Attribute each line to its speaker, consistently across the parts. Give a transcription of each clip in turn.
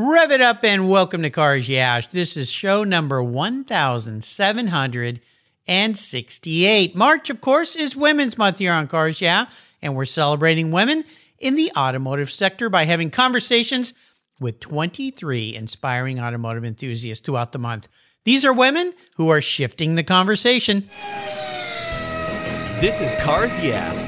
Speaker 1: Rev it up and welcome to Cars Yeah. This is show number 1768. March, of course, is Women's Month here on Cars Yeah, and we're celebrating women in the automotive sector by having conversations with 23 inspiring automotive enthusiasts throughout the month. These are women who are shifting the conversation.
Speaker 2: This is Cars Yeah,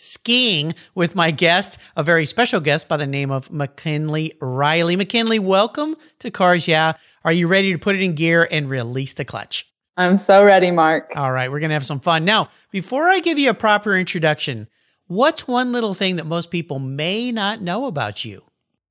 Speaker 1: skiing with my guest, a very special guest by the name of McKinley Riley. McKinley, welcome to Cars Yeah. Are you ready to put it in gear and release the clutch?
Speaker 3: I'm so ready, Mark.
Speaker 1: All right, we're going to have some fun. Now, before I give you a proper introduction, what's one little thing that most people may not know about you?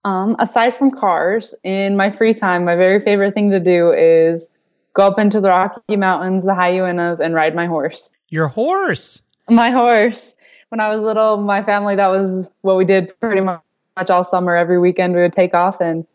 Speaker 3: Um, aside from cars, in my free time, my very favorite thing to do is go up into the Rocky Mountains, the high Uintas, and ride my horse.
Speaker 1: Your horse.
Speaker 3: My horse. When I was little, my family, that was what we did pretty much all summer. Every weekend, we would take off and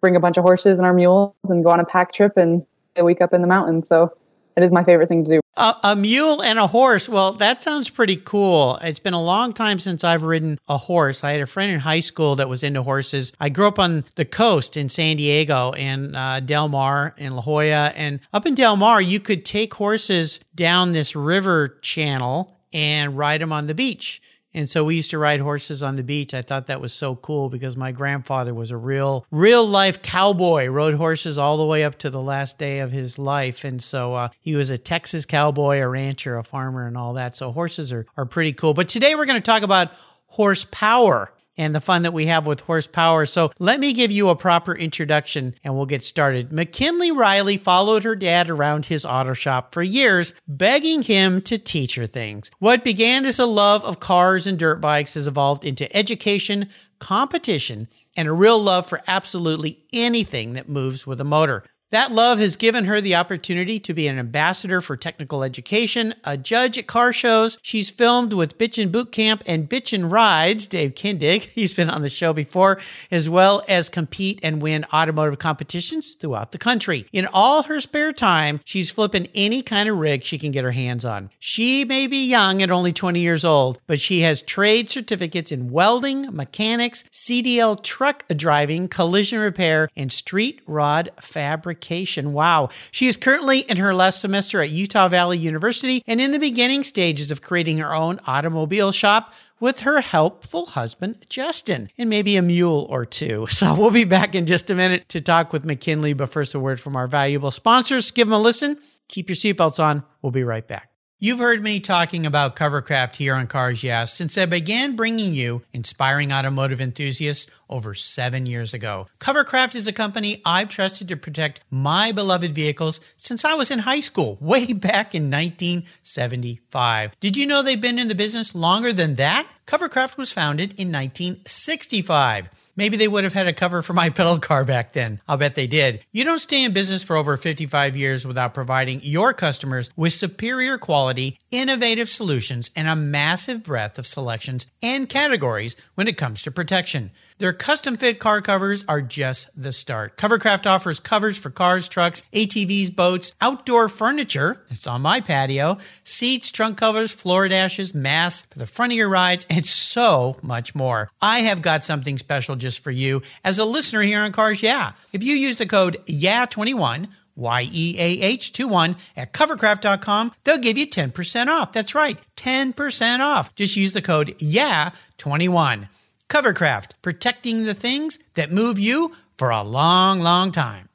Speaker 3: bring a bunch of horses and our mules and go on a pack trip and a week up in the mountains. So it is my favorite thing to do.
Speaker 1: Uh, a mule and a horse. Well, that sounds pretty cool. It's been a long time since I've ridden a horse. I had a friend in high school that was into horses. I grew up on the coast in San Diego and uh, Del Mar and La Jolla. And up in Del Mar, you could take horses down this river channel and ride them on the beach. And so we used to ride horses on the beach. I thought that was so cool because my grandfather was a real, real life cowboy, rode horses all the way up to the last day of his life. And so uh, he was a Texas cowboy, a rancher, a farmer, and all that. So horses are, are pretty cool. But today we're going to talk about horsepower and the fun that we have with horsepower. So let me give you a proper introduction and we'll get started. McKinley Riley followed her dad around his auto shop for years, begging him to teach her things. What began as a love of cars and dirt bikes has evolved into education, competition, and a real love for absolutely anything that moves with a motor. That love has given her the opportunity to be an ambassador for technical education, a judge at car shows. She's filmed with Bitchin' Boot Camp and Bitchin' Rides, Dave Kindig. He's been on the show before, as well as compete and win automotive competitions throughout the country. In all her spare time, she's flipping any kind of rig she can get her hands on. She may be young at only 20 years old, but she has trade certificates in welding, mechanics, CDL truck driving, collision repair, and street rod fabric fabrication. Wow. She is currently in her last semester at Utah Valley University and in the beginning stages of creating her own automobile shop with her helpful husband, Justin, and maybe a mule or two. So we'll be back in just a minute to talk with McKinley, but first, a word from our valuable sponsors. Give them a listen. Keep your seatbelts on. We'll be right back. You've heard me talking about Covercraft here on Cars Yes since I began bringing you inspiring automotive enthusiasts over seven years ago. Covercraft is a company I've trusted to protect my beloved vehicles since I was in high school, way back in 1975. Did you know they've been in the business longer than that? Covercraft was founded in 1965. Maybe they would have had a cover for my pedal car back then. I'll bet they did. You don't stay in business for over 55 years without providing your customers with superior quality, innovative solutions, and a massive breadth of selections and categories when it comes to protection. Their custom fit car covers are just the start. Covercraft offers covers for cars, trucks, ATVs, boats, outdoor furniture. It's on my patio, seats, trunk covers, floor dashes, masks for the front of your rides, and so much more. I have got something special just for you as a listener here on Cars Yeah. If you use the code YEAH21, Y-E-A-H-2-1 at covercraft.com, they'll give you 10% off. That's right, 10% off. Just use the code YEAH21. Covercraft, protecting the things that move you for a long, long time.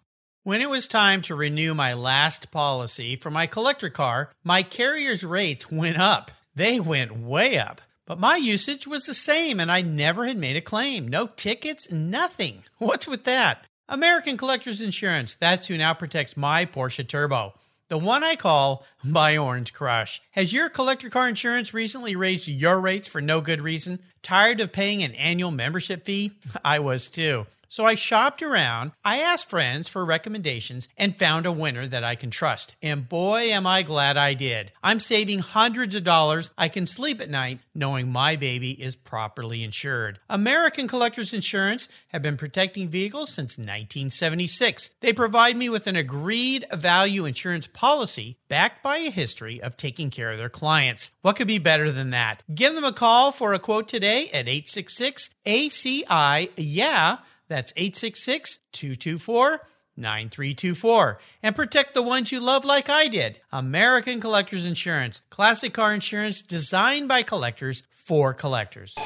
Speaker 1: When it was time to renew my last policy for my collector car, my carrier's rates went up. They went way up. But my usage was the same and I never had made a claim. No tickets, nothing. What's with that? American Collectors Insurance, that's who now protects my Porsche Turbo. The one I call my Orange Crush. Has your collector car insurance recently raised your rates for no good reason? Tired of paying an annual membership fee? I was too. So I shopped around, I asked friends for recommendations, and found a winner that I can trust. And boy, am I glad I did. I'm saving hundreds of dollars. I can sleep at night knowing my baby is properly insured. American Collectors Insurance have been protecting vehicles since 1976. They provide me with an agreed value insurance policy backed by a history of taking care of their clients. What could be better than that? Give them a call for a quote today at 866 ACI Yeah. That's 866 224 9324. And protect the ones you love like I did. American Collectors Insurance. Classic car insurance designed by collectors for collectors.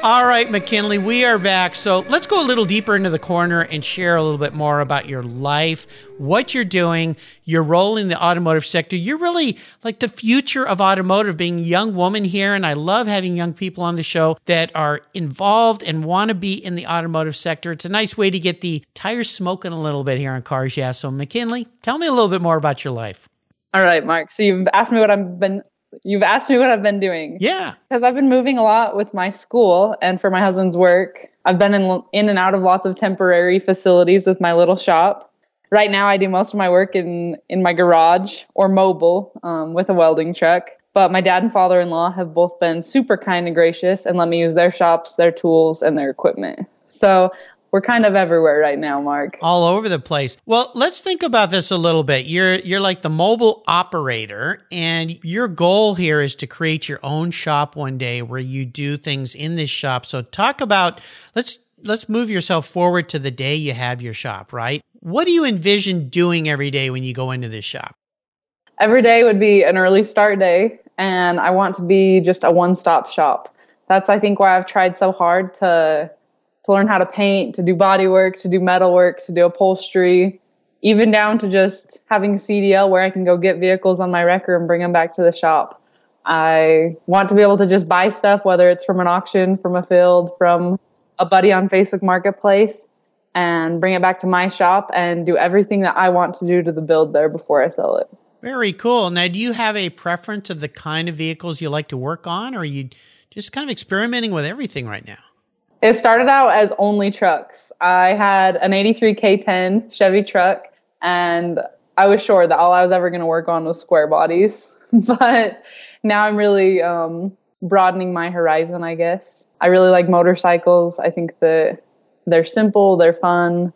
Speaker 1: All right, McKinley, we are back. So let's go a little deeper into the corner and share a little bit more about your life, what you're doing, your role in the automotive sector. You're really like the future of automotive, being a young woman here. And I love having young people on the show that are involved and want to be in the automotive sector. It's a nice way to get the tires smoking a little bit here on Cars Yeah. So, McKinley, tell me a little bit more about your life.
Speaker 3: All right, Mark. So you've asked me what I've been You've asked me what I've been doing.
Speaker 1: Yeah.
Speaker 3: Because I've been moving a lot with my school and for my husband's work. I've been in, in and out of lots of temporary facilities with my little shop. Right now, I do most of my work in, in my garage or mobile um, with a welding truck. But my dad and father in law have both been super kind and gracious and let me use their shops, their tools, and their equipment. So we're kind of everywhere right now, Mark.
Speaker 1: All over the place. Well, let's think about this a little bit. You're you're like the mobile operator and your goal here is to create your own shop one day where you do things in this shop. So talk about let's let's move yourself forward to the day you have your shop, right? What do you envision doing every day when you go into this shop?
Speaker 3: Every day would be an early start day and I want to be just a one-stop shop. That's I think why I've tried so hard to to learn how to paint, to do body work, to do metal work, to do upholstery, even down to just having a CDL where I can go get vehicles on my wrecker and bring them back to the shop. I want to be able to just buy stuff, whether it's from an auction, from a field, from a buddy on Facebook Marketplace, and bring it back to my shop and do everything that I want to do to the build there before I sell it.
Speaker 1: Very cool. Now, do you have a preference of the kind of vehicles you like to work on, or are you just kind of experimenting with everything right now?
Speaker 3: It started out as only trucks. I had an 83 K10 Chevy truck, and I was sure that all I was ever going to work on was square bodies. but now I'm really um, broadening my horizon, I guess. I really like motorcycles. I think that they're simple, they're fun,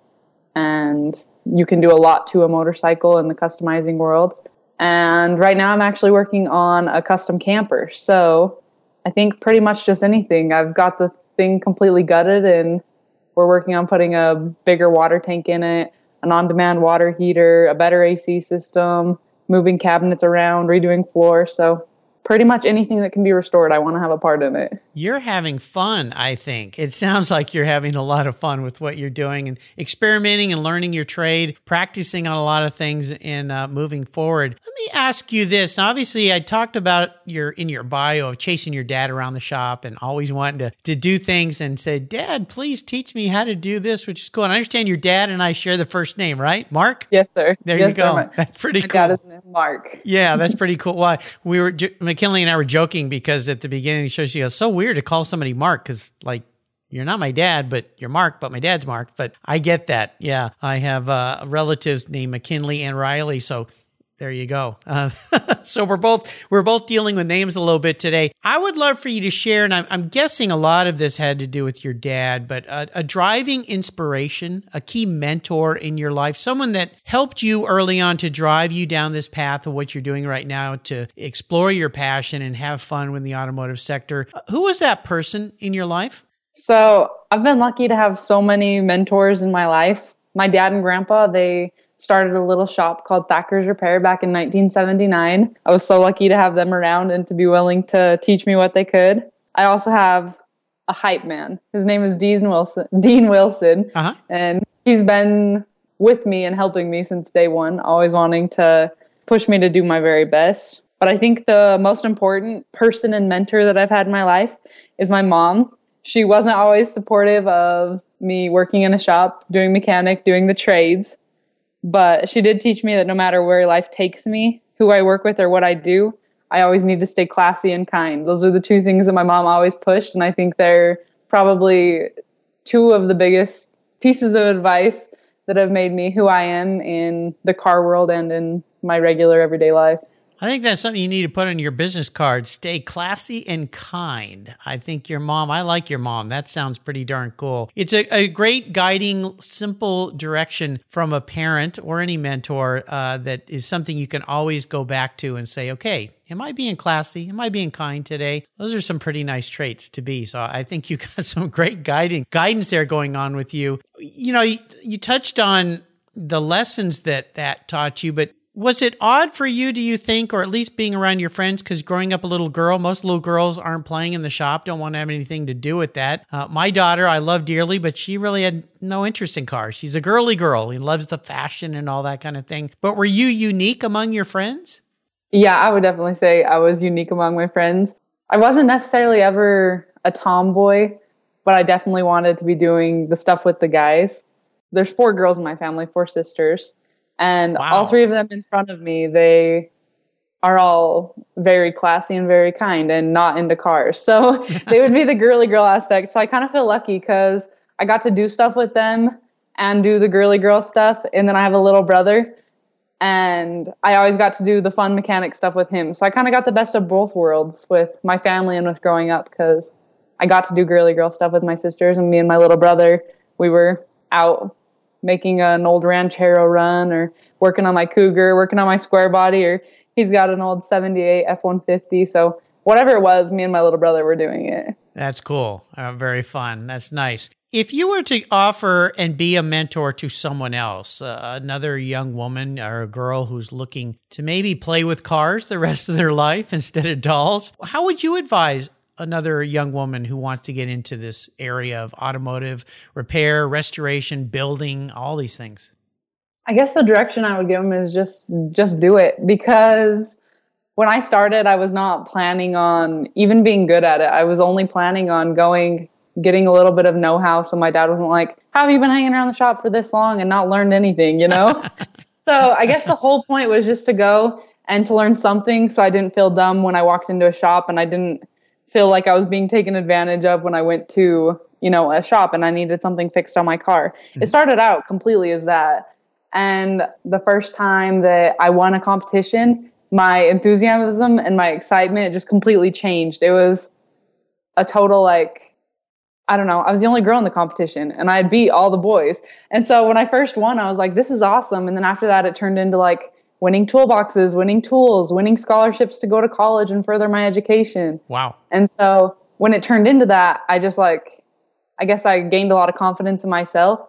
Speaker 3: and you can do a lot to a motorcycle in the customizing world. And right now I'm actually working on a custom camper. So I think pretty much just anything. I've got the thing completely gutted and we're working on putting a bigger water tank in it, an on demand water heater, a better AC system, moving cabinets around, redoing floor. So pretty much anything that can be restored, I want to have a part in it.
Speaker 1: You're having fun, I think. It sounds like you're having a lot of fun with what you're doing and experimenting and learning your trade, practicing on a lot of things and uh, moving forward. Let me ask you this. Now, obviously, I talked about your in your bio of chasing your dad around the shop and always wanting to, to do things and say, Dad, please teach me how to do this, which is cool. And I understand your dad and I share the first name, right? Mark?
Speaker 3: Yes, sir.
Speaker 1: There
Speaker 3: yes,
Speaker 1: you go.
Speaker 3: Sir.
Speaker 1: That's pretty
Speaker 3: my
Speaker 1: cool.
Speaker 3: Dad is Mark.
Speaker 1: yeah, that's pretty cool. Why we were McKinley and I were joking because at the beginning of the show, she goes, "So weird to call somebody Mark because like." You're not my dad, but you're Mark, but my dad's Mark. But I get that. Yeah. I have uh, relatives named McKinley and Riley. So there you go. Uh, so we're both we're both dealing with names a little bit today. I would love for you to share, and I'm, I'm guessing a lot of this had to do with your dad, but a, a, driving inspiration, a key mentor in your life, someone that helped you early on to drive you down this path of what you're doing right now to explore your passion and have fun with the automotive sector. Uh, who was that person in your life?
Speaker 3: So I've been lucky to have so many mentors in my life. My dad and grandpa, they started a little shop called Thacker's Repair back in 1979. I was so lucky to have them around and to be willing to teach me what they could. I also have a hype man. His name is Dean Wilson. Dean Wilson, uh-huh. and he's been with me and helping me since day one, always wanting to push me to do my very best. But I think the most important person and mentor that I've had in my life is my mom. She wasn't always supportive of me working in a shop, doing mechanic, doing the trades. But she did teach me that no matter where life takes me, who I work with, or what I do, I always need to stay classy and kind. Those are the two things that my mom always pushed. And I think they're probably two of the biggest pieces of advice that have made me who I am in the car world and in my regular everyday life.
Speaker 1: I think that's something you need to put on your business card. Stay classy and kind. I think your mom, I like your mom. That sounds pretty darn cool. It's a, a great guiding, simple direction from a parent or any mentor uh, that is something you can always go back to and say, okay, Am I being classy? Am I being kind today? Those are some pretty nice traits to be. So I think you got some great guiding guidance there going on with you. You know, you, you touched on the lessons that that taught you, but was it odd for you, do you think, or at least being around your friends? Because growing up a little girl, most little girls aren't playing in the shop, don't want to have anything to do with that. Uh, my daughter, I love dearly, but she really had no interest in cars. She's a girly girl and loves the fashion and all that kind of thing. But were you unique among your friends?
Speaker 3: Yeah, I would definitely say I was unique among my friends. I wasn't necessarily ever a tomboy, but I definitely wanted to be doing the stuff with the guys. There's four girls in my family, four sisters and wow. all three of them in front of me they are all very classy and very kind and not into cars. So they would be the girly girl aspect. So i kind of feel lucky because i got to do stuff with them and do the girly girl stuff and then i have a little brother and i always got to do the fun mechanic stuff with him. So i kind of got the best of both worlds with my family and with growing up because i got to do girly girl stuff with my sisters and me and my little brother we were out making an old ranchero run or working on my cougar working on my square body or he's got an old 78 f-150 so whatever it was me and my little brother were doing it.
Speaker 1: That's cool. Uh, very fun. That's nice. If you were to offer and be a mentor to someone else uh, another young woman or a girl who's looking to maybe play with cars the rest of their life instead of dolls how would you advise another young woman who wants to get into this area of automotive repair, restoration, building, all these things?
Speaker 3: I guess the direction I would give them is just just do it because when I started, I was not planning on even being good at it. I was only planning on going, getting a little bit of know how. So my dad wasn't like, How have you been hanging around the shop for this long and not learned anything, you know? so I guess the whole point was just to go and to learn something so I didn't feel dumb when I walked into a shop and I didn't feel like I was being taken advantage of when I went to, you know, a shop and I needed something fixed on my car. Mm-hmm. It started out completely as that. And the first time that I won a competition, my enthusiasm and my excitement just completely changed. It was a total like I don't know, I was the only girl in the competition and I beat all the boys. And so when I first won, I was like, this is awesome. And then after that, it turned into like winning toolboxes, winning tools, winning scholarships to go to college and further my education.
Speaker 1: Wow.
Speaker 3: And so when it turned into that, I just like, I guess I gained a lot of confidence in myself.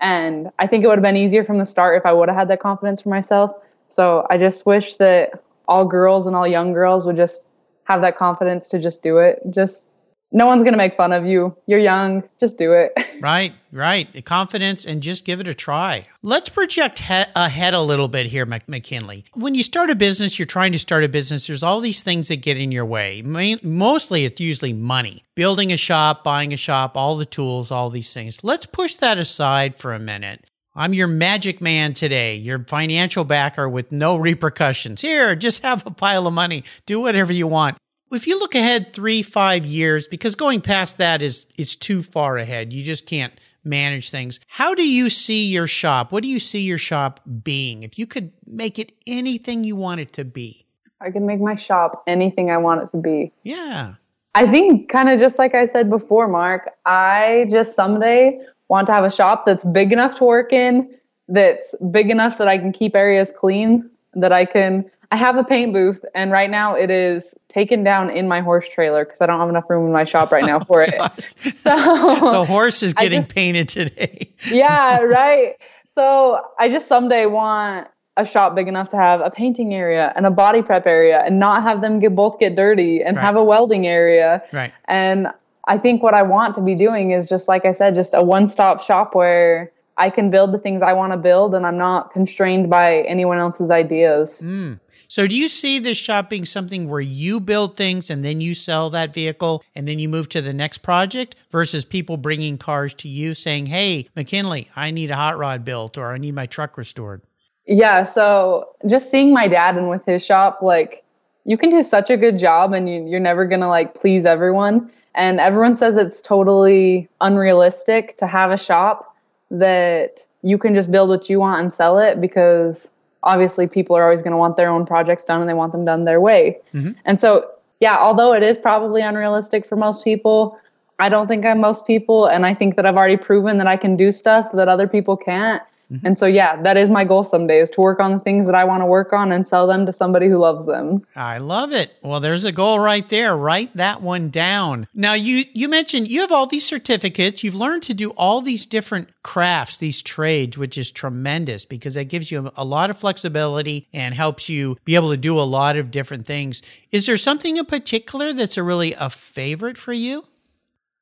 Speaker 3: And I think it would have been easier from the start if I would have had that confidence for myself. So I just wish that all girls and all young girls would just have that confidence to just do it. Just no one's going to make fun of you. You're young. Just do it.
Speaker 1: right, right. The confidence and just give it a try. Let's project he- ahead a little bit here, McKinley. When you start a business, you're trying to start a business, there's all these things that get in your way. Main- mostly, it's usually money. Building a shop, buying a shop, all the tools, all these things. Let's push that aside for a minute. I'm your magic man today, your financial backer with no repercussions. Here, just have a pile of money. Do whatever you want if you look ahead three, five years, because going past that is is too far ahead. You just can't manage things. How do you see your shop? What do you see your shop being? If you could make it anything you want it to be.
Speaker 3: I can make my shop anything I want it to be.
Speaker 1: Yeah.
Speaker 3: I think kind of just like I said before, Mark, I just someday want to have a shop that's big enough to work in, that's big enough that I can keep areas clean, that I can I have a paint booth, and right now it is taken down in my horse trailer because I don't have enough room in my shop right now for oh it.
Speaker 1: so the horse is getting just, painted today.
Speaker 3: yeah, right. So I just someday want a shop big enough to have a painting area and a body prep area, and not have them get both get dirty, and right. have a welding area.
Speaker 1: Right.
Speaker 3: And I think what I want to be doing is just like I said, just a one stop shop where I can build the things I want to build and I'm not constrained by anyone else's ideas.
Speaker 1: Mm. So, do you see this shop being something where you build things and then you sell that vehicle and then you move to the next project versus people bringing cars to you saying, Hey, McKinley, I need a hot rod built or I need my truck restored?
Speaker 3: Yeah. So, just seeing my dad and with his shop, like, you can do such a good job and you, you're never going to like please everyone. And everyone says it's totally unrealistic to have a shop that you can just build what you want and sell it because obviously people are always going to want their own projects done and they want them done their way. Mm-hmm. And so, yeah, although it is probably unrealistic for most people, I don't think I'm most people. And I think that I've already proven that I can do stuff that other people can't. Mm-hmm. And so, yeah, that is my goal someday is to work on the things that I want to work on and sell them to somebody who loves them.
Speaker 1: I love it. Well, there's a goal right there. Write that one down. Now, you, you mentioned you have all these certificates. You've learned to do all these different crafts, these trades, which is tremendous because that gives you a lot of flexibility and helps you be able to do a lot of different things. Is there something in particular that's a really a favorite for you?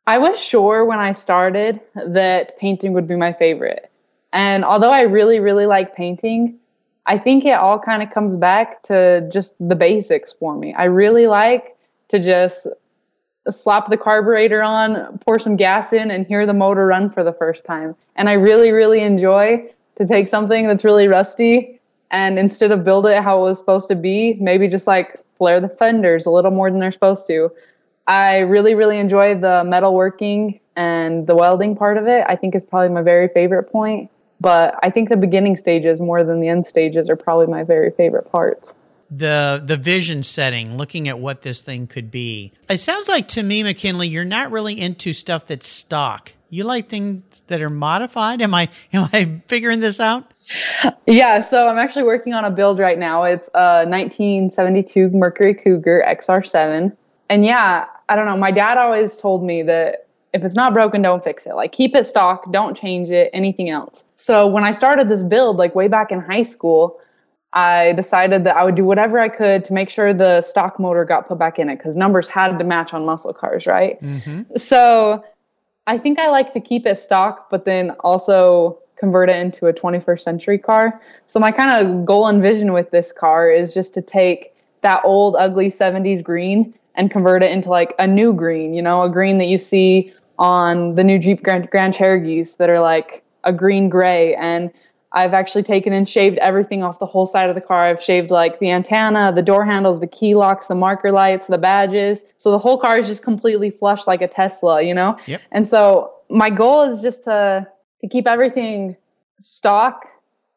Speaker 3: I was sure when I started that painting would be my favorite. And although I really, really like painting, I think it all kind of comes back to just the basics for me. I really like to just slap the carburetor on, pour some gas in, and hear the motor run for the first time. And I really, really enjoy to take something that's really rusty and instead of build it how it was supposed to be, maybe just like flare the fenders a little more than they're supposed to. I really, really enjoy the metalworking and the welding part of it. I think is probably my very favorite point. But I think the beginning stages more than the end stages are probably my very favorite parts.
Speaker 1: The the vision setting, looking at what this thing could be. It sounds like to me, McKinley, you're not really into stuff that's stock. You like things that are modified. Am I am I figuring this out?
Speaker 3: Yeah, so I'm actually working on a build right now. It's a 1972 Mercury Cougar XR7. And yeah, I don't know. My dad always told me that if it's not broken, don't fix it. Like keep it stock, don't change it, anything else. So when I started this build, like way back in high school, I decided that I would do whatever I could to make sure the stock motor got put back in it because numbers had to match on muscle cars, right? Mm-hmm. So I think I like to keep it stock, but then also convert it into a 21st century car. So my kind of goal and vision with this car is just to take that old ugly 70s green and convert it into like a new green, you know, a green that you see on the new Jeep Grand, Grand Cherokees that are like a green gray. And I've actually taken and shaved everything off the whole side of the car. I've shaved like the antenna, the door handles, the key locks, the marker lights, the badges. So the whole car is just completely flush like a Tesla, you know?
Speaker 1: Yep.
Speaker 3: And so my goal is just to to keep everything stock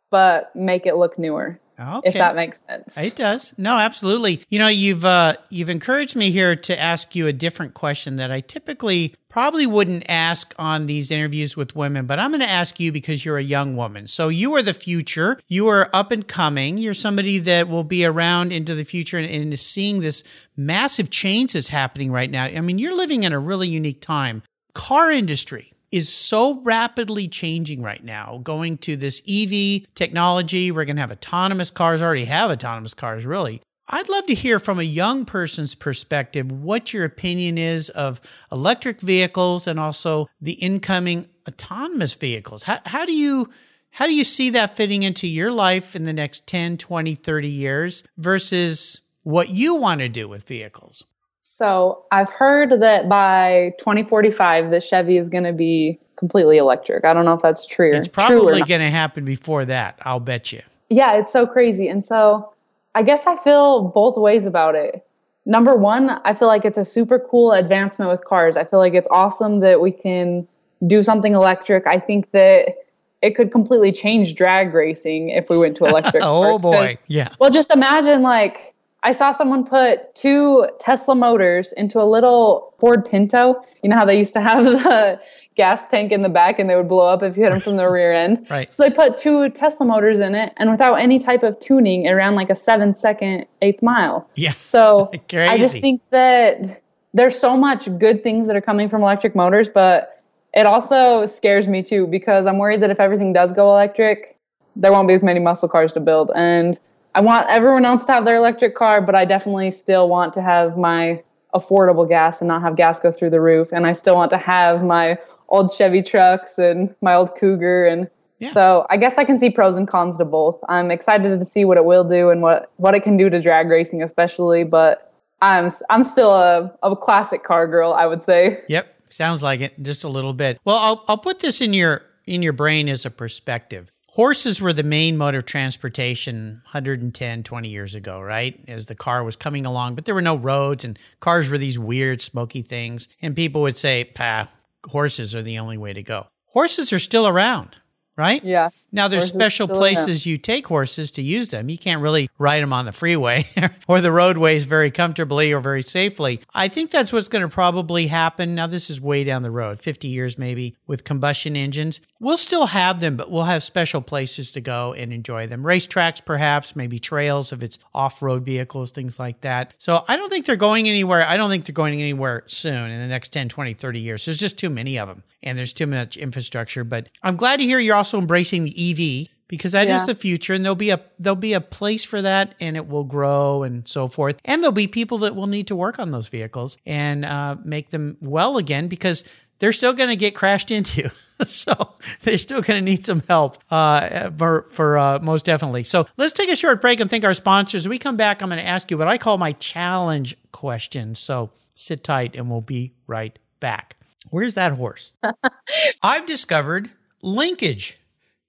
Speaker 3: but make it look newer. Okay. If that makes sense.
Speaker 1: It does. No, absolutely. You know, you've uh, you've encouraged me here to ask you a different question that I typically probably wouldn't ask on these interviews with women, but I'm going to ask you because you're a young woman. So you are the future. You are up and coming. You're somebody that will be around into the future and, and is seeing this massive change that's happening right now. I mean, you're living in a really unique time. Car industry is so rapidly changing right now, going to this EV technology. We're going to have autonomous cars, already have autonomous cars, really. I'd love to hear from a young person's perspective what your opinion is of electric vehicles and also the incoming autonomous vehicles. How, how do you how do you see that fitting into your life in the next 10, 20, 30 years versus what you want to do with vehicles?
Speaker 3: So I've heard that by 2045, the Chevy is going to be completely electric. I don't know if that's true.
Speaker 1: It's probably going to happen before that. I'll bet you.
Speaker 3: Yeah, it's so crazy. And so I guess I feel both ways about it. Number one, I feel like it's a super cool advancement with cars. I feel like it's awesome that we can do something electric. I think that it could completely change drag racing if we went to electric.
Speaker 1: oh boy, yeah.
Speaker 3: Well, just imagine like I saw someone put two Tesla motors into a little Ford Pinto. You know how they used to have the gas tank in the back and they would blow up if you hit them from the rear end?
Speaker 1: Right.
Speaker 3: So they put two Tesla motors in it, and without any type of tuning, it ran like a seven second eighth mile.
Speaker 1: Yeah.
Speaker 3: So I just think that there's so much good things that are coming from electric motors, but it also scares me too because I'm worried that if everything does go electric, there won't be as many muscle cars to build. And I want everyone else to have their electric car, but I definitely still want to have my affordable gas and not have gas go through the roof. And I still want to have my old Chevy trucks and my old Cougar and yeah. So I guess I can see pros and cons to both. I'm excited to see what it will do and what what it can do to drag racing, especially. But I'm I'm still a, a classic car girl, I would say.
Speaker 1: Yep, sounds like it, just a little bit. Well, I'll I'll put this in your in your brain as a perspective horses were the main mode of transportation 110, 20 years ago, right? As the car was coming along, but there were no roads and cars were these weird, smoky things. And people would say, pah, horses are the only way to go. Horses are still around right?
Speaker 3: Yeah.
Speaker 1: Now there's
Speaker 3: Horses
Speaker 1: special places you take horses to use them. You can't really ride them on the freeway or the roadways very comfortably or very safely. I think that's what's going to probably happen. Now this is way down the road, 50 years maybe with combustion engines. We'll still have them, but we'll have special places to go and enjoy them. Racetracks perhaps, maybe trails if it's off-road vehicles, things like that. So I don't think they're going anywhere. I don't think they're going anywhere soon in the next 10, 20, 30 years. There's just too many of them and there's too much infrastructure, but I'm glad to hear you're also embracing the EV because that is
Speaker 3: Yeah.
Speaker 1: the future and there'll be a there'll be a place for that and it will grow and so forth. And there'll be people that will need to work on those vehicles and uh, make them well again because they're still going to get crashed into. So they're still going to need some help uh, for, for uh, most definitely. So let's take a short break and thank our sponsors. When we come back i'm going to ask you what i call my challenge question so sit tight and we'll be right back. Where's that horse? I've discovered Linkage.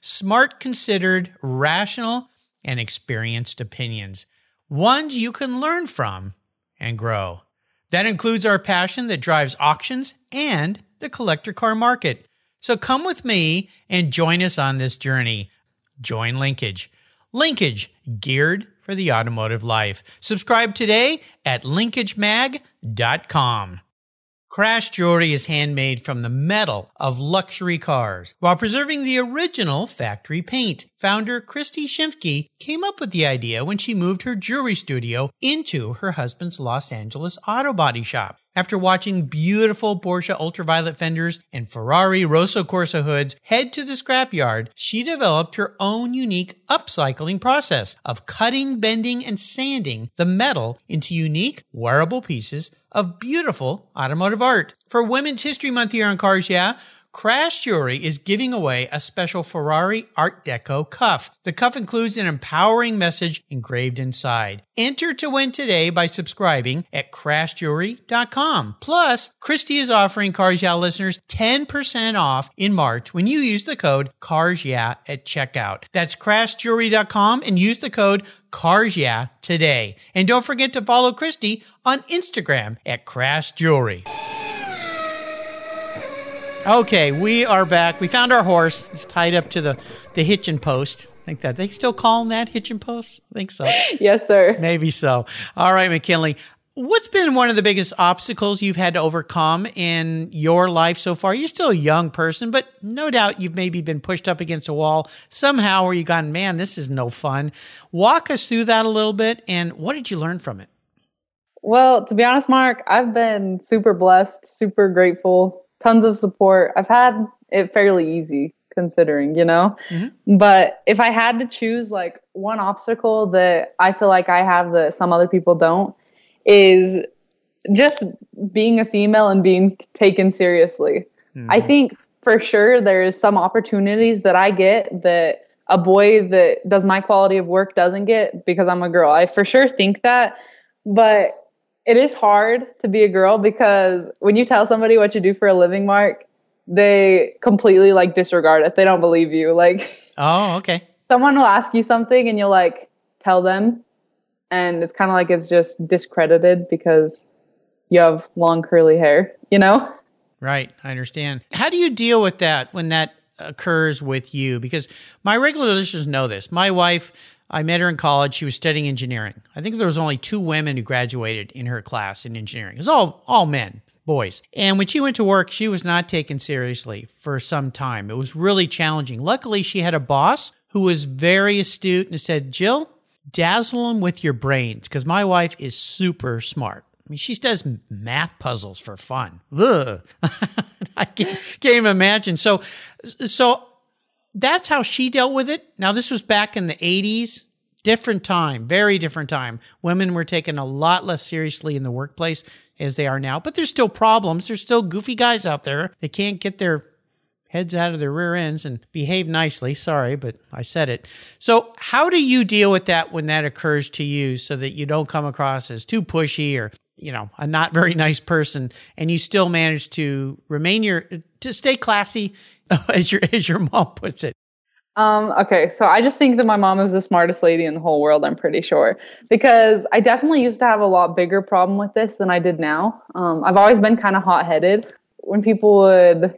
Speaker 1: smart, considered, rational, and experienced opinions, ones you can learn from and grow. That includes our passion that drives auctions and the collector car market. So come with me and join us on this journey. Join Linkage. Linkage, geared for the automotive life. Subscribe today at linkagemag.com. Crash jewelry is handmade from the metal of luxury cars while preserving the original factory paint. Founder Christy Shimke came up with the idea when she moved her jewelry studio into her husband's Los Angeles auto body shop. After watching beautiful Porsche ultraviolet fenders and Ferrari Rosso Corsa hoods head to the scrapyard, she developed her own unique upcycling process of cutting, bending, and sanding the metal into unique wearable pieces of beautiful automotive art. For Women's History Month here on Cars Yeah, Crash Jewelry is giving away a special Ferrari Art Deco cuff. The cuff includes an empowering message engraved inside. Enter to win today by subscribing at crashjewelry.com. Plus, Christy is offering Cars Yeah listeners 10% off in March when you use the code Cars Yeah at checkout. That's crashjewelry.com and use the code Cars Yeah today. And don't forget to follow Christy on Instagram at Crash Jewelry. Okay, we are back. We found our horse. He's tied up to the, the hitching post. I think that they still call him that hitching post. I think so.
Speaker 3: Yes, sir.
Speaker 1: Maybe so. All right, McKinley. What's been one of the biggest obstacles you've had to overcome in your life so far? You're still a young person, but no doubt you've maybe been pushed up against a wall somehow where you've gone, man, this is no fun. Walk us through that a little bit and what did you learn from it?
Speaker 3: Well, to be honest, Mark, I've been super blessed, super grateful, tons of support. I've had it fairly easy considering, you know? Mm-hmm. But if I had to choose like one obstacle that I feel like I have that some other people don't, is just being a female and being taken seriously. I mm-hmm. think for sure there's some opportunities that I get that a boy that does my quality of work doesn't get because I'm a girl. I for sure think that, but it is hard to be a girl because when you tell somebody what you do for a living, Mark, they completely like disregard it. They don't believe you. Like
Speaker 1: Oh, okay.
Speaker 3: someone will ask you something and you'll like tell them and it's kind of like it's just discredited because you have long curly hair, you know?
Speaker 1: Right. I understand. How do you deal with that when that occurs with you? Because my regular listeners know this. My wife, I met her in college. She was studying engineering. I think there was only two women who graduated in her class in engineering. It was all, all men, boys. And when she went to work, she was not taken seriously for some time. It was really challenging. Luckily, she had a boss who was very astute and said, Jill, dazzle them with your brains because my wife is super smart. I mean, she does math puzzles for fun. Ugh. I can't, can't even imagine. So, so that's how she dealt with it. Now, this was back in the 80s. Different time, very different time. Women were taken a lot less seriously in the workplace as they are now, but there's still problems. There's still goofy guys out there that can't get their heads out of their rear ends and behave nicely. Sorry, but I said it. So, how do you deal with that when that occurs to you so that you don't come across as too pushy or, you know, a not very nice person and you still manage to remain your to stay classy as your as your mom puts it?
Speaker 3: Um, okay, so I just think that my mom is the smartest lady in the whole world, I'm pretty sure. Because I definitely used to have a lot bigger problem with this than I did now. Um, I've always been kind of hot headed. When people would,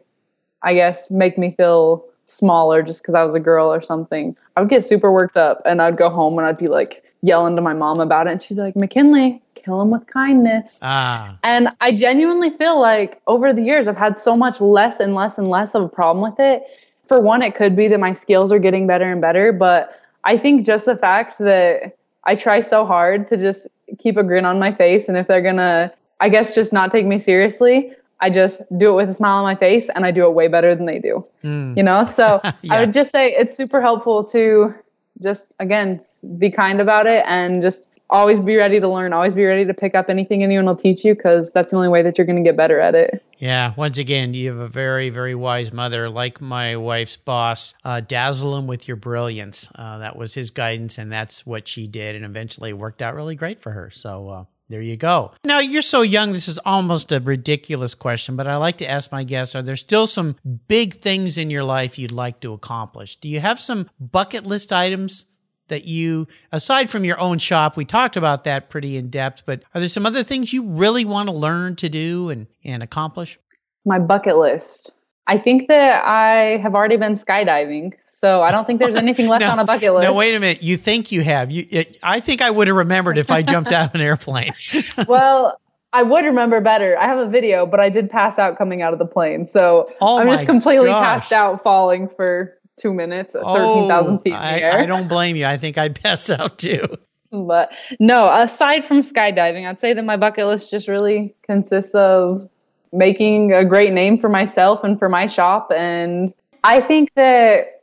Speaker 3: I guess, make me feel smaller just because I was a girl or something, I would get super worked up and I'd go home and I'd be like yelling to my mom about it. And she'd be like, McKinley, kill him with kindness.
Speaker 1: Ah.
Speaker 3: And I genuinely feel like over the years, I've had so much less and less and less of a problem with it for one, it could be that my skills are getting better and better, but I think just the fact that I try so hard to just keep a grin on my face, and if they're gonna, I guess, just not take me seriously, I just do it with a smile on my face, and I do it way better than they do. Mm. You know, so yeah. I would just say it's super helpful to just again be kind about it and just always be ready to learn, always be ready to pick up anything anyone will teach you because that's the only way that you're going to get better at it.
Speaker 1: Yeah. Once again, you have a very, very wise mother, like my wife's boss. Uh, dazzle him with your brilliance. Uh, that was his guidance, and that's what she did, and eventually worked out really great for her. So, uh, there you go. Now, you're so young, this is almost a ridiculous question, but I like to ask my guests are there still some big things in your life you'd like to accomplish? Do you have some bucket list items that you, aside from your own shop, we talked about that pretty in depth, but are there some other things you really want to learn to do and, and accomplish?
Speaker 3: My bucket list. I think that I have already been skydiving, so I don't think there's anything left on a bucket list.
Speaker 1: No, wait a minute. You think you have? You, it, I think I would have remembered if I jumped out of an airplane.
Speaker 3: well, I would remember better. I have a video, but I did pass out coming out of the plane, so oh I'm just completely gosh. passed out falling for two minutes at 13,000 feet in the oh,
Speaker 1: air. I don't blame you. I think I'd pass out too.
Speaker 3: But no, aside from skydiving, I'd say that my bucket list just really consists of making a great name for myself and for my shop. And I think that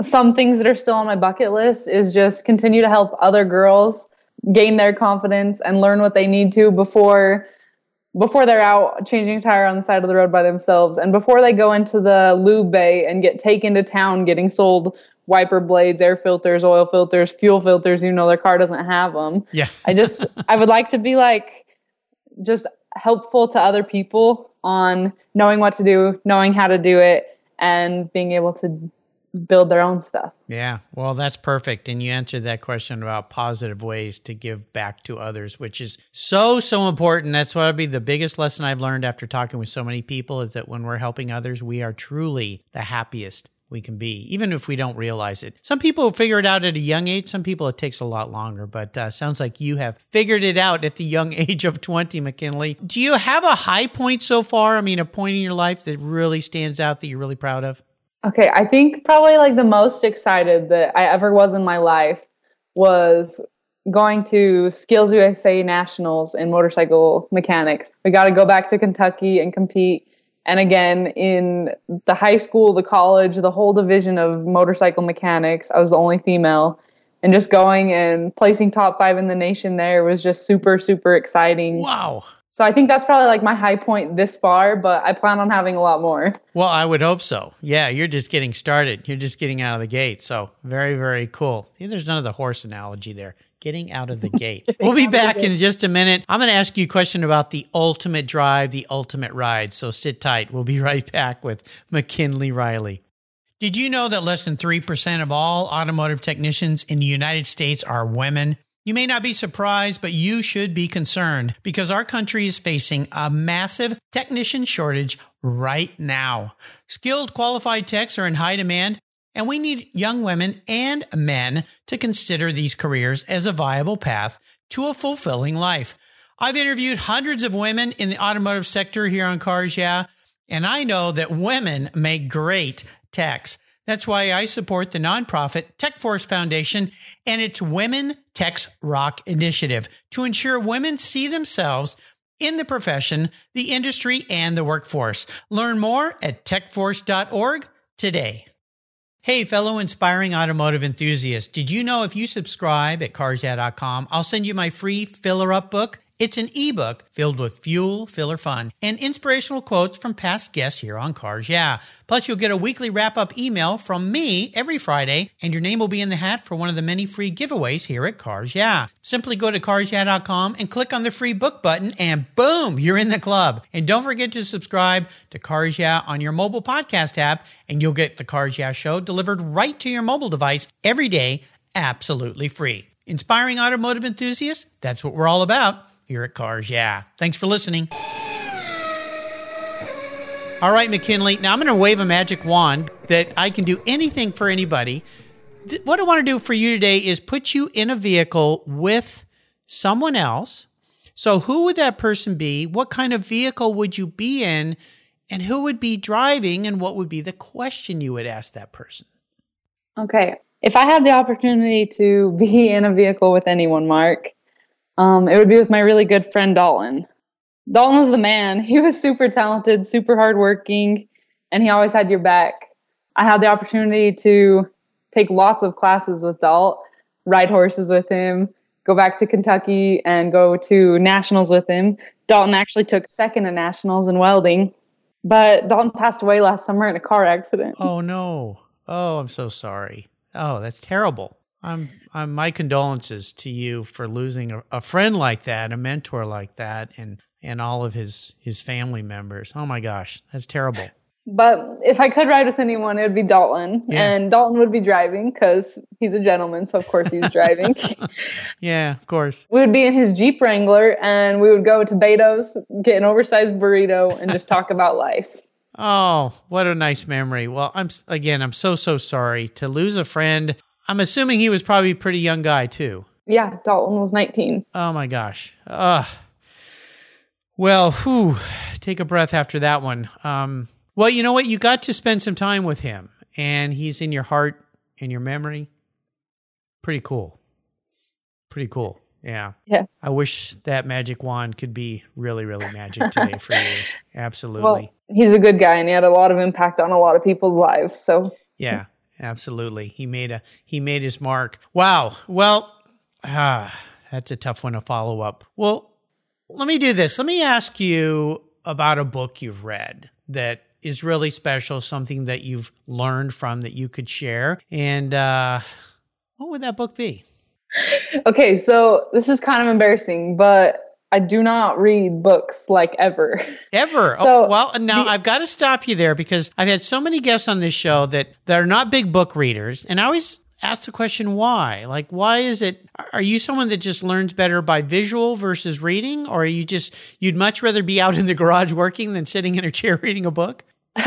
Speaker 3: some things that are still on my bucket list is just continue to help other girls gain their confidence and learn what they need to before before they're out changing tire on the side of the road by themselves and before they go into the lube bay and get taken to town getting sold wiper blades air filters oil filters fuel filters you know their car doesn't have them
Speaker 1: yeah
Speaker 3: i just i would like to be like just helpful to other people on knowing what to do knowing how to do it and being able to build their own stuff.
Speaker 1: Yeah, well, that's perfect. And you answered that question about positive ways to give back to others, which is so, so important. That's what would be the biggest lesson I've learned after talking with so many people is that when we're helping others, we are truly the happiest we can be, even if we don't realize it. Some people figure it out at a young age. Some people it takes a lot longer, but uh, sounds like you have figured it out at the young age of 20, McKinley. Do you have a high point so far? I mean, a point in your life that really stands out that you're really proud of?
Speaker 3: Okay, I think probably like the most excited that I ever was in my life was going to SkillsUSA Nationals in motorcycle mechanics. We got to go back to Kentucky and compete. And again, in the high school, the college, the whole division of motorcycle mechanics, I was the only female. And just going and placing top five in the nation there was just super, super exciting.
Speaker 1: Wow.
Speaker 3: So I think that's probably like my high point this far, but I plan on having a lot more.
Speaker 1: Well, I would hope so. Yeah, you're just getting started. You're just getting out of the gate. So very, very cool. There's none of the horse analogy there. Getting out of the gate. we'll be back in just a minute. I'm going to ask you a question about the ultimate drive, the ultimate ride. So sit tight. We'll be right back with McKinley Riley. Did you know that less than 3% of all automotive technicians in the United States are women? You may not be surprised, but you should be concerned because our country is facing a massive technician shortage right now. Skilled, qualified techs are in high demand, and we need young women and men to consider these careers as a viable path to a fulfilling life. I've interviewed hundreds of women in the automotive sector here on Cars Yeah, and I know that women make great techs. That's why I support the nonprofit TechForce Foundation and its Women Techs Rock initiative to ensure women see themselves in the profession, the industry, and the workforce. Learn more at techforce.org today. Hey, fellow inspiring automotive enthusiasts, did you know if you subscribe at carsyeah.com, I'll send you my free filler up book? It's an ebook filled with fuel, filler fun, and inspirational quotes from past guests here on Cars Yeah. Plus, you'll get a weekly wrap up email from me every Friday, and your name will be in the hat for one of the many free giveaways here at Cars Yeah. Simply go to carsyeah.com and click on the free book button, and boom, you're in the club. And don't forget to subscribe to Cars Yeah on your mobile podcast app, and you'll get the Cars Yeah show delivered right to your mobile device every day, absolutely free. Inspiring automotive enthusiasts, that's what we're all about here at Cars Yeah. Thanks for listening. All right, McKinley. Now I'm going to wave a magic wand that I can do anything for anybody. Th- What I want to do for you today is put you in a vehicle with someone else. So, who would that person be? What kind of vehicle would you be in? And who would be driving? And what would be the question you would ask that person?
Speaker 3: Okay. If I had the opportunity to be in a vehicle with anyone, Mark, um, it would be with my really good friend Dalton. Dalton was the man. He was super talented, super hardworking, and he always had your back. I had the opportunity to take lots of classes with Dalt, ride horses with him, go back to Kentucky and go to nationals with him. Dalton actually took second in nationals in welding, but Dalton passed away last summer in a car accident.
Speaker 1: Oh no. Oh, I'm so sorry. Oh, that's terrible. I'm, I'm my condolences to you for losing a, a friend like that, a mentor like that, and and all of his his family members. Oh my gosh, that's terrible.
Speaker 3: But if I could ride with anyone, it would be Dalton.
Speaker 1: Yeah.
Speaker 3: And Dalton would be driving because he's a gentleman. So, of course, he's driving.
Speaker 1: Yeah, of course.
Speaker 3: we would be in his Jeep Wrangler and we would go to Beto's, get an oversized burrito, and just talk about life.
Speaker 1: Oh, what a nice memory. Well, I'm again, I'm so so sorry to lose a friend. I'm assuming he was probably a pretty young guy too.
Speaker 3: Yeah, Dalton was 19.
Speaker 1: Oh my gosh. Ugh. Well, whew, take a breath after that one. Um, well, you know what? You got to spend some time with him, and he's in your heart and your memory. Pretty cool. Pretty cool. Yeah.
Speaker 3: Yeah.
Speaker 1: I wish that magic wand could be really, really magic today for you. Absolutely.
Speaker 3: Well, he's a good guy and he had a lot of impact on a lot of people's lives. So,
Speaker 1: Yeah, absolutely. He made a he made his mark. Wow. Well, ah, that's a tough one to follow up. Well, let me do this. Let me ask you about a book you've read that is really special, something that you've learned from that you could share. And uh, what would that book be?
Speaker 3: okay, so this is kind of embarrassing, but I do not read books like ever.
Speaker 1: Ever.
Speaker 3: Oh, so,
Speaker 1: oh, well, now
Speaker 3: the-
Speaker 1: I've got to stop you there because I've had so many guests on this show that, that are not big book readers. And I always ask the question, why? Like, why is it? Are you someone that just learns better by visual versus reading? Or are you just, you'd much rather be out in the garage working than sitting in a chair reading a book?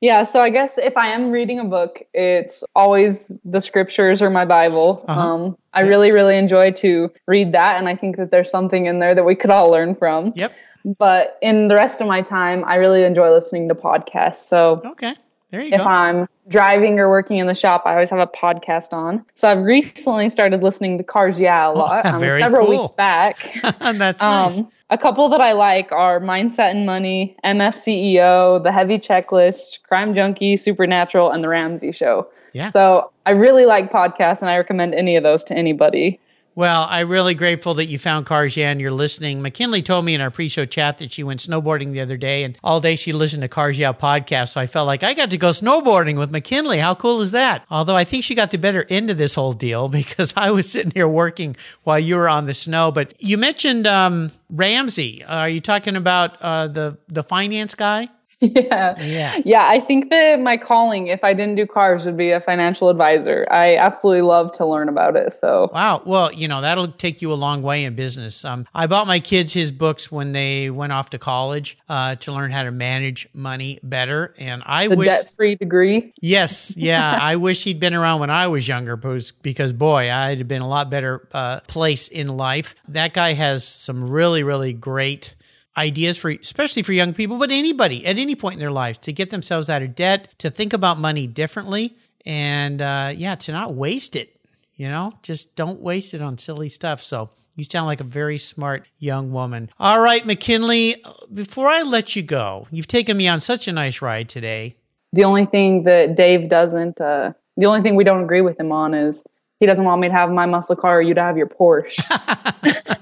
Speaker 3: Yeah, so I guess if I am reading a book, it's always the scriptures or my Bible.
Speaker 1: Uh-huh.
Speaker 3: Um, I really, really enjoy to read that, and I think that there's something in there that we could all learn from.
Speaker 1: Yep.
Speaker 3: But in the rest of my time, I really enjoy listening to podcasts. So
Speaker 1: Okay. There you
Speaker 3: if
Speaker 1: go.
Speaker 3: I'm driving or working in the shop, I always have a podcast on. So I've recently started listening to Cars Yeah a lot. um,
Speaker 1: very
Speaker 3: several
Speaker 1: cool.
Speaker 3: weeks back.
Speaker 1: And that's nice.
Speaker 3: A couple that I like are Mindset and Money, MFCEO, The Heavy Checklist, Crime Junkie, Supernatural, and The Ramsey Show.
Speaker 1: Yeah.
Speaker 3: So I really like podcasts, and I recommend any of those to anybody.
Speaker 1: Well, I'm really grateful that you found and you're listening. McKinley told me in our pre-show chat that she went snowboarding the other day and all day she listened to Yeah podcast. So I felt like I got to go snowboarding with McKinley. How cool is that? Although I think she got the better end of this whole deal because I was sitting here working while you were on the snow. But you mentioned um, Ramsey. Are you talking about uh, the the finance guy?
Speaker 3: Yeah.
Speaker 1: Yeah.
Speaker 3: Yeah, I think that my calling, if I didn't do cars, would be a financial advisor. I absolutely love to learn about it. So
Speaker 1: Wow. Well, you know, that'll take you a long way in business. Um, I bought my kids his books when they went off to college uh, to learn how to manage money better. And I
Speaker 3: the
Speaker 1: wish,
Speaker 3: debt-free degree.
Speaker 1: yes, yeah, I wish he'd been around when I was younger because, because boy, I'd have been a lot better uh, place in life. That guy has some really, really great ideas for especially for young people but anybody at any point in their lives to get themselves out of debt to think about money differently and uh, yeah to not waste it you know? Just don't waste it on silly stuff. So you sound like a very smart young woman. All right mckinley before i let you go you've taken me on such a nice ride today.
Speaker 3: The only thing that Dave doesn't uh, The only thing we don't agree with him on is he doesn't want me to have my muscle car or you to have your Porsche.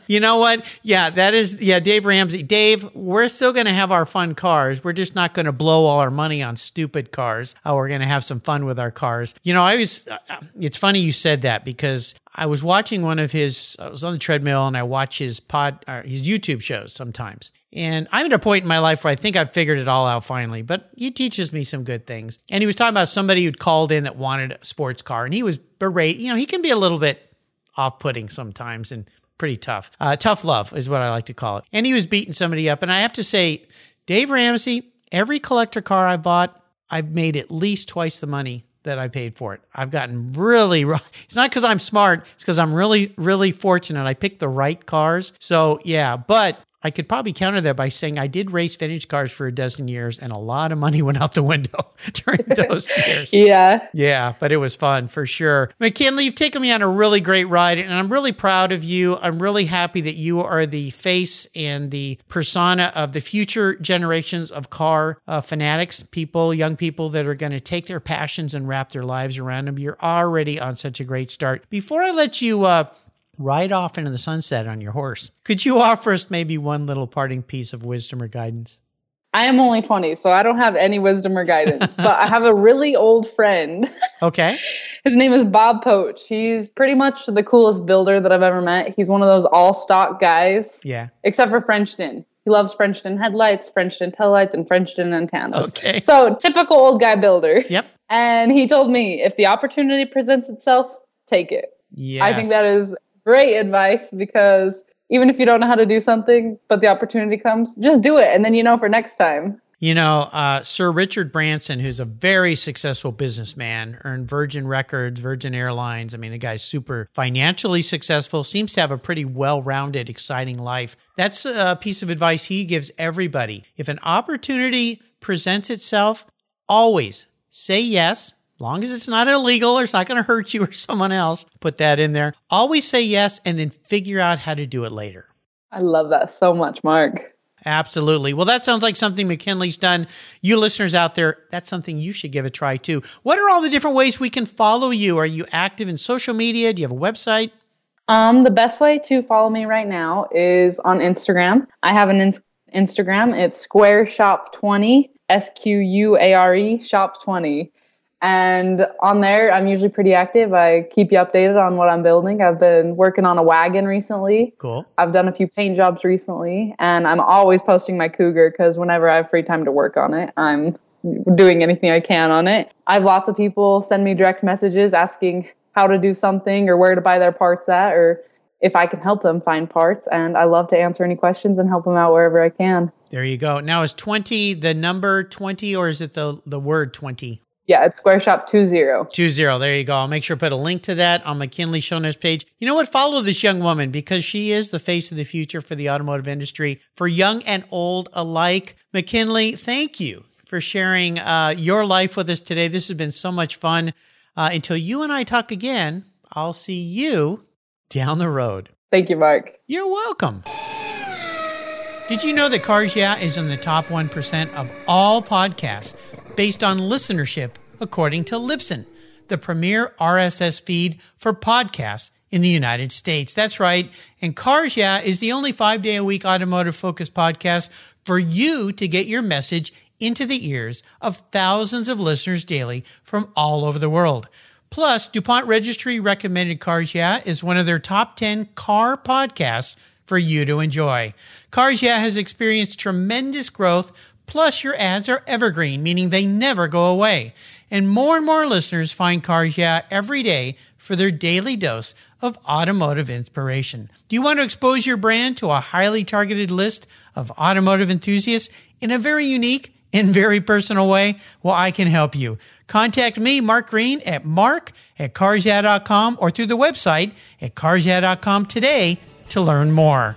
Speaker 1: you know what? Yeah, that is, yeah, Dave Ramsey. Dave, we're still going to have our fun cars. We're just not going to blow all our money on stupid cars. Oh, we're going to have some fun with our cars. You know, I was, uh, it's funny you said that because I was watching one of his, I was on the treadmill and I watch his pod, uh, his YouTube shows sometimes. And I'm at a point in my life where I think I've figured it all out finally, but he teaches me some good things. And he was talking about somebody who'd called in that wanted a sports car and he was berate. You know, he can be a little bit off putting sometimes and pretty tough. Uh, tough love is what I like to call it. And he was beating somebody up. And I have to say, Dave Ramsey, every collector car I bought, I've made at least twice the money that I paid for it. I've gotten really, it's not because I'm smart, it's because I'm really, really fortunate. I picked the right cars. So, yeah, but I could probably counter that by saying I did race vintage cars for a dozen years and a lot of money went out the window during those years.
Speaker 3: yeah.
Speaker 1: Yeah, but it was fun for sure. McKinley, you've taken me on a really great ride and I'm really proud of you. I'm really happy that you are the face and the persona of the future generations of car uh, fanatics, people, young people that are going to take their passions and wrap their lives around them. You're already on such a great start. Before I let you uh, ride off into the sunset on your horse. Could you offer us maybe one little parting piece of wisdom or guidance?
Speaker 3: I am only 20, so I don't have any wisdom or guidance, but I have a really old friend.
Speaker 1: Okay.
Speaker 3: His name is Bob Poach. He's pretty much the coolest builder that I've ever met. He's one of those all stock guys.
Speaker 1: Yeah.
Speaker 3: Except for Frenchton. He loves Frenchton headlights, Frenchton tail lights, and Frenchton antennas.
Speaker 1: Okay.
Speaker 3: So typical old guy builder.
Speaker 1: Yep.
Speaker 3: And he told me if the opportunity presents itself, take it.
Speaker 1: Yes.
Speaker 3: I think that is great advice because even if you don't know how to do something, but the opportunity comes, just do it. And then you know for next time.
Speaker 1: You know, uh, Sir Richard Branson, who's a very successful businessman, earned Virgin Records, Virgin Airlines. I mean, the guy's super financially successful, seems to have a pretty well rounded, exciting life. That's a piece of advice he gives everybody. If an opportunity presents itself, always say yes, long as it's not illegal or it's not going to hurt you or someone else, put that in there. Always say yes and then figure out how to do it later.
Speaker 3: I love that so much, Mark.
Speaker 1: Absolutely. Well, that sounds like something McKinley's done. You listeners out there, that's something you should give a try too. What are all the different ways we can follow you? Are you active in social media? Do you have a website?
Speaker 3: Um, the best way to follow me right now is on Instagram. I have an in- Instagram. It's Square Shop 20, S Q U A R E Shop 20. And on there, I'm usually pretty active. I keep you updated on what I'm building. I've been working on a wagon recently.
Speaker 1: Cool.
Speaker 3: I've done a few paint jobs recently, and I'm always posting my Cougar because whenever I have free time to work on it, I'm doing anything I can on it. I have lots of people send me direct messages asking how to do something or where to buy their parts at or if I can help them find parts. And I love to answer any questions and help them out wherever I can.
Speaker 1: There you go. Now, is 20 the number 20 or is it the, the word 20?
Speaker 3: Yeah, it's Square Shop 20.
Speaker 1: 20. There you go. I'll make sure to put a link to that on McKinley Show Notes page. You know what? Follow this young woman because she is the face of the future for the automotive industry for young and old alike. McKinley, thank you for sharing uh, your life with us today. This has been so much fun. Uh, until you and I talk again, I'll see you down the road.
Speaker 3: Thank you, Mark.
Speaker 1: You're welcome. Did you know that Cars Yeah is in the top 1% of all podcasts based on listenership, according to Libsyn, the premier RSS feed for podcasts in the United States? That's right. And Cars Yeah is the only five day a week automotive focused podcast for you to get your message into the ears of thousands of listeners daily from all over the world. Plus, DuPont Registry recommended Cars Yeah is one of their top 10 car podcasts for you to enjoy. Cars Yeah has experienced tremendous growth, plus your ads are evergreen, meaning they never go away. And more and more listeners find Cars Yeah every day for their daily dose of automotive inspiration. Do you want to expose your brand to a highly targeted list of automotive enthusiasts in a very unique and very personal way? Well, I can help you. Contact me, Mark Greene, at mark at carsyeah.com or through the website at carsyeah.com today to learn more.